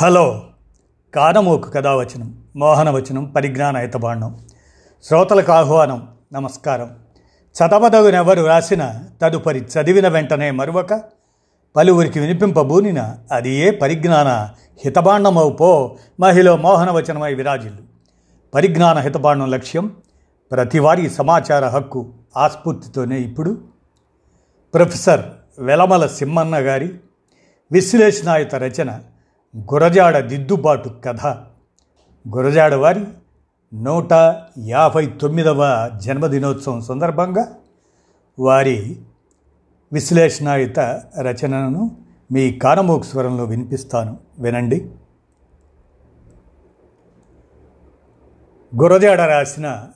Hello. కానమోకు కథావచనం మోహనవచనం పరిజ్ఞాన హితబాండం శ్రోతలకు ఆహ్వానం నమస్కారం. చదవదగునెవరు రాసిన తదుపరి చదివిన వెంటనే మరొక పలువురికి వినిపింపబూనిన అది ఏ పరిజ్ఞాన హితబాండమవు పో మహిళ మోహనవచనమై విరాజిల్లు. పరిజ్ఞాన హితబాండం లక్ష్యం ప్రతివారీ సమాచార హక్కు ఆస్ఫూర్తితోనే ఇప్పుడు. ప్రొఫెసర్ వెలమల సింహన్న గారి విశ్లేషణాయుత రచన గురజాడ దిద్దుబాటు కథ. గురజాడ వారి నూట యాభై తొమ్మిదవ జన్మదినోత్సవం సందర్భంగా వారి విశ్లేషణాయుత రచనను మీ కానమోక్ స్వరంలో వినిపిస్తాను. వినండి. గురజాడ రాసిన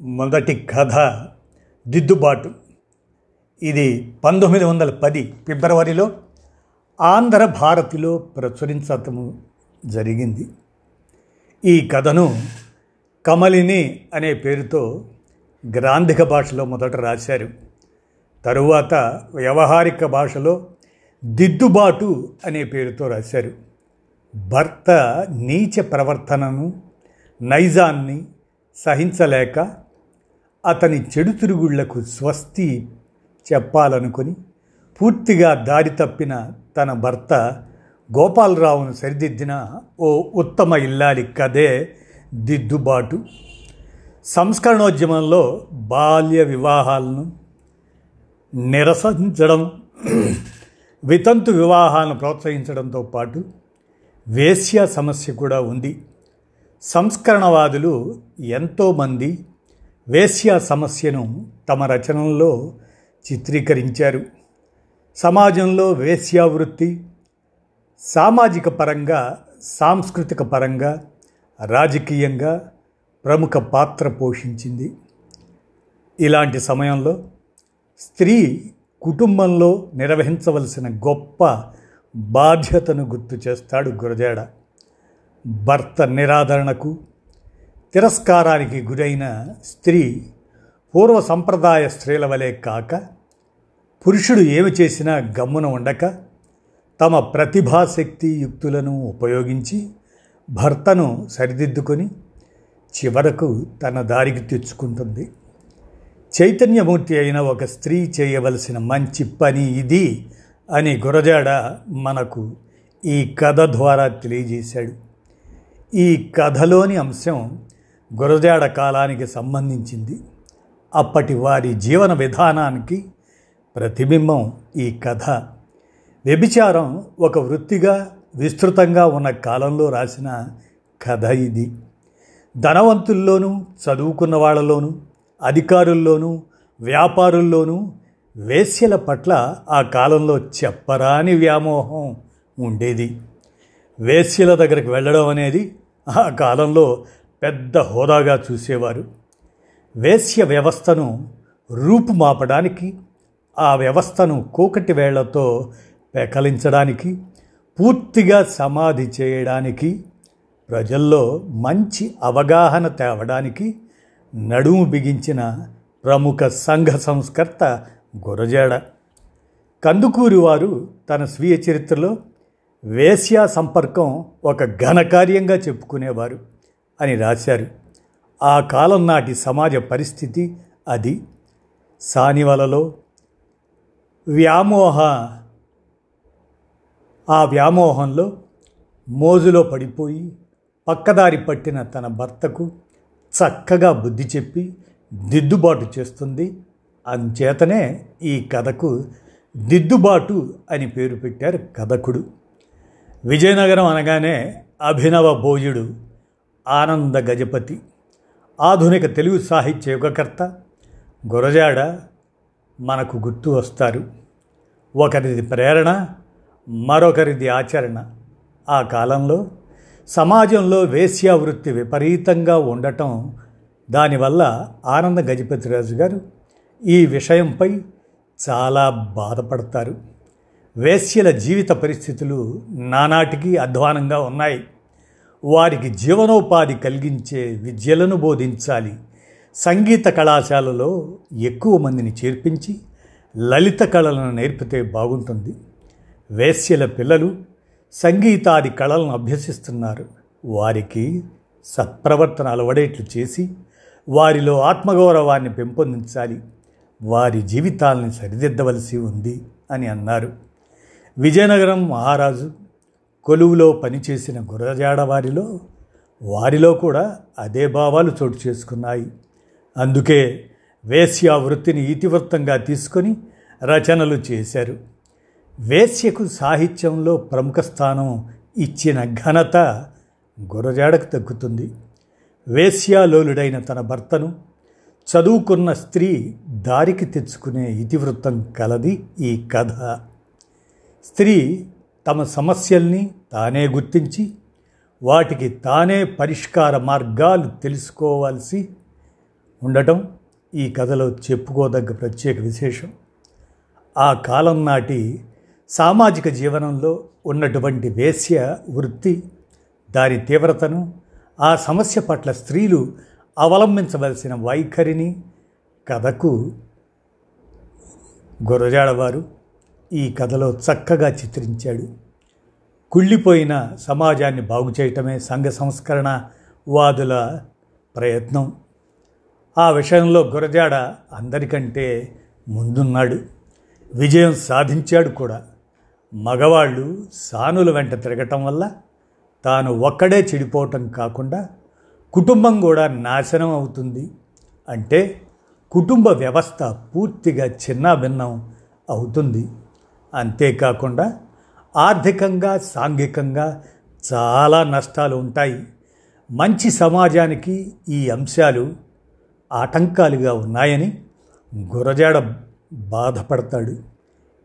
మొదటి కథ దిద్దుబాటు. ఇది పంతొమ్మిది వందల పది ఫిబ్రవరిలో ఆంధ్ర భారతిలో ప్రచురించటము జరిగింది. ఈ కథను కమలిని అనే పేరుతో గ్రాంధిక భాషలో మొదట రాశారు. తరువాత వ్యవహారిక భాషలో దిద్దుబాటు అనే పేరుతో రాశారు. భర్త నీచ ప్రవర్తనను నైజాన్ని సహించలేక అతని చెడు తిరుగుళ్ళకు స్వస్తి చెప్పాలనుకొని పూర్తిగా దారి తప్పిన తన భర్త గోపాలరావును సరిదిద్దిన ఓ ఉత్తమ ఇల్లాలి కథే దిద్దుబాటు. సంస్కరణోద్యమంలో బాల్య వివాహాలను నిరసించడం వితంతు వివాహాలను ప్రోత్సహించడంతో పాటు వేశ్య సమస్య కూడా ఉంది. సంస్కరణవాదులు ఎంతోమంది వేశ్య సమస్యను తమ రచనల్లో చిత్రీకరించారు. సమాజంలో వేశ్యావృత్తి సామాజిక పరంగా సాంస్కృతిక పరంగా రాజకీయంగా ప్రముఖ పాత్ర పోషించింది. ఇలాంటి సమయంలో స్త్రీ కుటుంబంలో నిర్వహించవలసిన గొప్ప బాధ్యతను గుర్తు చేస్తాడు గురజాడ. భర్త నిరాదరణకు తిరస్కారానికి గురైన స్త్రీ పూర్వ సంప్రదాయ స్త్రీల వలె కాక పురుషుడు ఏమి చేసినా గమ్మున ఉండక తమ ప్రతిభాశక్తి యుక్తులను ఉపయోగించి భర్తను సరిదిద్దుకొని చివరకు తన దారికి తెచ్చుకుంటుంది. చైతన్యమూర్తి అయిన ఒక స్త్రీ చేయవలసిన మంచి పని ఇది అని గురజాడ మనకు ఈ కథ ద్వారా తెలియజేశాడు. ఈ కథలోని అంశం గురజాడ కాలానికి సంబంధించింది. అప్పటి వారి జీవన విధానానికి ప్రతిబింబం ఈ కథ. వ్యభిచారం ఒక వృత్తిగా విస్తృతంగా ఉన్న కాలంలో రాసిన కథ ఇది. ధనవంతుల్లోనూ చదువుకున్న వాళ్ళలోనూ అధికారుల్లోనూ వ్యాపారుల్లోనూ వేశ్యల పట్ల ఆ కాలంలో చెప్పరాని వ్యామోహం ఉండేది. వేశ్యల దగ్గరికి వెళ్ళడం అనేది ఆ కాలంలో పెద్ద హోదాగా చూసేవారు. వేశ్య వ్యవస్థను రూపుమాపడానికి ఆ వ్యవస్థను కూకటి వేళ్ళతో పెకలించడానికి పూర్తిగా సమాధి చేయడానికి ప్రజల్లో మంచి అవగాహన తేవడానికి నడుము బిగించిన ప్రముఖ సంఘ సంస్కర్త గురజాడ. కందుకూరి వారు తన స్వీయ చరిత్రలో వేశ్యా సంపర్కం ఒక ఘనకార్యంగా చెప్పుకునేవారు అని రాశారు. ఆ కాలం నాటి సమాజ పరిస్థితి అది. సానివలలో వ్యామోహ. ఆ వ్యామోహంలో మోజులో పడిపోయి పక్కదారి పట్టిన తన భర్తకు చక్కగా బుద్ధి చెప్పి దిద్దుబాటు చేస్తుంది. అంచేతనే ఈ కథకు దిద్దుబాటు అని పేరు పెట్టారు కథకుడు. విజయనగరం అనగానే అభినవ భోజుడు ఆనంద గజపతి. ఆధునిక తెలుగు సాహిత్య యుగకర్త. గురజాడ మనకు గుర్తు వస్తారు. ఒకరిది ప్రేరణ మరొకరిది ఆచరణ. ఆ కాలంలో సమాజంలో వేశ్యావృత్తి విపరీతంగా ఉండటం దానివల్ల ఆనంద గజపతిరాజు గారు ఈ విషయంపై చాలా బాధపడతారు. వేశ్యల జీవిత పరిస్థితులు నానాటికి అధ్వానంగా ఉన్నాయి. వారికి జీవనోపాధి కలిగించే విద్యలను బోధించాలి. సంగీత కళాశాలలో ఎక్కువ మందిని చేర్పించి లలిత కళలను నేర్పితే బాగుంటుంది. వేశ్యల పిల్లలు సంగీతాది కళలను అభ్యసిస్తున్నారు. వారికి సత్ప్రవర్తన అలవడేట్లు చేసి వారిలో ఆత్మగౌరవాన్ని పెంపొందించాలి. వారి జీవితాలని సరిదిద్దవలసి ఉంది అని అన్నారు. విజయనగరం మహారాజు కొలువులో పనిచేసిన గురజాడ వారిలో వారిలో కూడా అదే భావాలు చోటు చేసుకున్నాయి. అందుకే వేశ్య వృత్తిని ఇతివృత్తంగా తీసుకొని రచనలు చేశారు. వేశ్యకు సాహిత్యంలో ప్రముఖ స్థానం ఇచ్చిన ఘనత గురజాడకు తగ్గుతుంది వేశ్యాలోలుడైన తన భర్తను చదువుకున్న స్త్రీ దారికి తెచ్చుకునే ఇతివృత్తం కలది ఈ కథ. స్త్రీ తమ సమస్యల్ని తానే గుర్తించి వాటికి తానే పరిష్కార మార్గాలు తెలుసుకోవాల్సి ఉండటం ఈ కథలో చెప్పుకోదగ్గ ప్రత్యేక విశేషం. ఆ కాలం నాటి సామాజిక జీవనంలో ఉన్నటువంటి వేశ్య వృత్తి దాని తీవ్రతను ఆ సమస్య పట్ల స్త్రీలు అవలంబించవలసిన వైఖరిని కథకు గురజాడవారు ఈ కథలో చక్కగా చిత్రించాడు. కుళ్ళిపోయిన సమాజాన్ని బాగు చేయటమే సంఘ సంస్కరణ వాదుల ప్రయత్నం. ఆ విషయంలో గురజాడ అందరికంటే ముందున్నాడు. విజయం సాధించాడు కూడా. మగవాళ్ళు సానుల వెంట తిరగటం వల్ల తాను ఒక్కడే చెడిపోవటం కాకుండా కుటుంబం కూడా నాశనం అవుతుంది. అంటే కుటుంబ వ్యవస్థ పూర్తిగా చిన్నాభిన్నం అవుతుంది. అంతేకాకుండా ఆర్థికంగా సాంఘికంగా చాలా నష్టాలు ఉంటాయి. మంచి సమాజానికి ఈ అంశాలు ఆటంకాలుగా ఉన్నాయని గురజాడ బాధపడతాడు.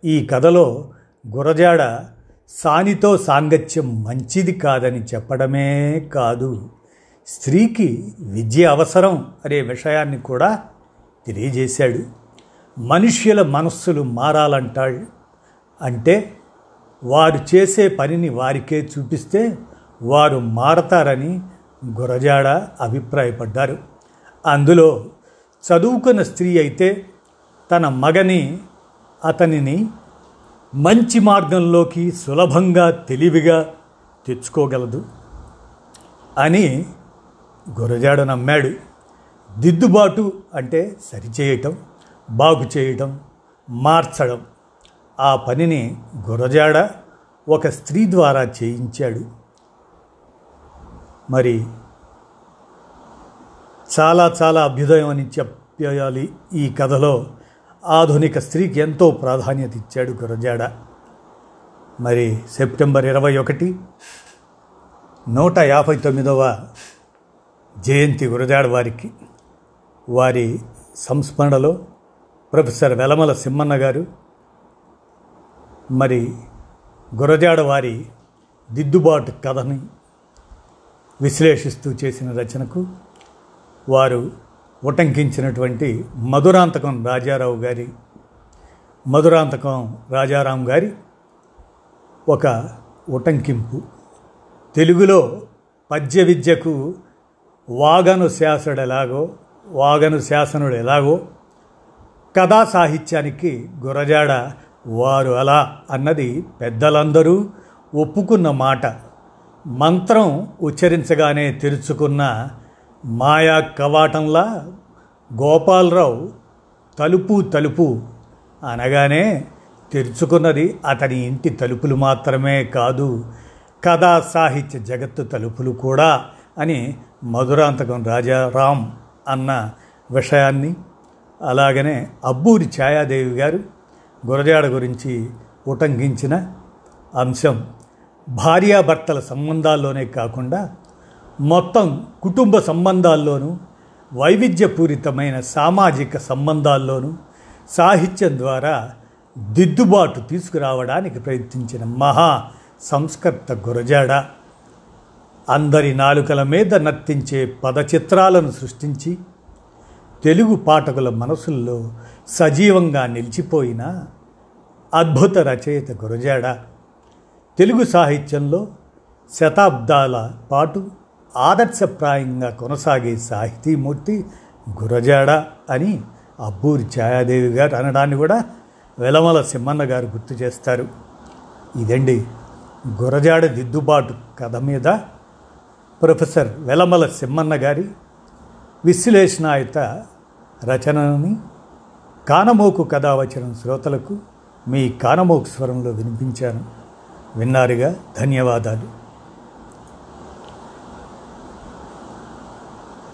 ఈ కథలో గురజాడ సానితో సాంగత్యం మంచిది కాదని చెప్పడమే కాదు. స్త్రీకి విద్య అవసరం అనే విషయాన్ని కూడా తెలియజేశాడు. మనుష్యుల మనస్సులు మారాలంటాడు. అంటే వారు చేసే పనిని వారికే చూపిస్తే వారు మారతారని గురజాడ అభిప్రాయపడ్డారు. అందులో చదువుకున్న స్త్రీ అయితే తన మగని అతనిని మంచి మార్గంలోకి సులభంగా తెలివిగా తెచ్చుకోగలదు అని గురజాడ నమ్మాడు. దిద్దుబాటు అంటే సరిచేయటం బాగు చేయటం మార్చడం. ఆ పనిని గురజాడ ఒక స్త్రీ ద్వారా చేయించాడు. మరి చాలా చాలా అభ్యుదయం అని చెప్పేయాలి ఈ కథలో. ఆధునిక స్త్రీకి ఎంతో ప్రాధాన్యత ఇచ్చాడు గురజాడ. మరి సెప్టెంబర్ ఇరవై ఒకటి నూట యాభై తొమ్మిదవ జయంతి గురజాడ వారికి వారి సంస్మరణలో ప్రొఫెసర్ వెలమల సింహన్న గారు మరి గురజాడ వారి దిద్దుబాటు కథని విశ్లేషిస్తూ చేసిన రచనకు వారు ఉటంకించినటువంటి మధురాంతకం రాజారావు గారి మధురాంతకం రాజారాం గారి ఒక ఉటంకింపు. తెలుగులో పద్య విద్యకు వాగను శాసనుడు ఎలాగో వాగను శాసనుడు ఎలాగో కథా సాహిత్యానికి గురజాడ వారు అలా అన్నది పెద్దలందరూ ఒప్పుకున్న మాట. మంత్రం ఉచ్చరించగానే తెరుచుకున్న మాయా కవాటంలా గోపాలరావు తలుపు తలుపు అనగానే తెరుచుకున్నది అతని ఇంటి తలుపులు మాత్రమే కాదు కథా సాహిత్య జగత్తు తలుపులు కూడా అని మధురాంతకం రాజారాం అన్న విషయాన్ని అలాగనే అబ్బూరి ఛాయాదేవి గారు గురజాడ గురించి ఉటంకించిన అంశం భార్యాభర్తల సంబంధాల్లోనే కాకుండా మొత్తం కుటుంబ సంబంధాల్లోనూ వైవిధ్యపూరితమైన సామాజిక సంబంధాల్లోనూ సాహిత్యం ద్వారా దిద్దుబాటు తీసుకురావడానికి ప్రయత్నించిన మహా సంస్కర్త గురజాడ. అందరి నాలుకల మీద నర్తించే పదచిత్రాలను సృష్టించి తెలుగు పాఠకుల మనసుల్లో సజీవంగా నిలిచిపోయిన అద్భుత రచయిత గురజాడ. తెలుగు సాహిత్యంలో శతాబ్దాల పాటు ఆదర్శప్రాయంగా కొనసాగే సాహితీమూర్తి గురజాడ అని అబ్బూరి ఛాయాదేవి గారు అనడాన్ని కూడా వెలమల సిమ్మన్న గారు గుర్తు చేస్తారు. ఇదండి గురజాడ దిద్దుబాటు కథ మీద ప్రొఫెసర్ వెలమల సిమ్మన్న గారి విశ్లేషణాయుత రచనని కానమోకు కథావచనం శ్రోతలకు మీ కానమోకు స్వరంలో వినిపించాను. విన్నారుగా ధన్యవాదాలు.